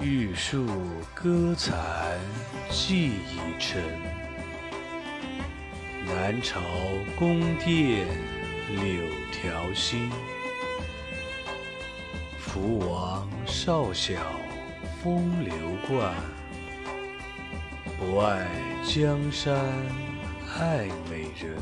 玉树歌残记已沉，南朝宫殿柳条新。福王少小风流惯，不爱江山爱美人。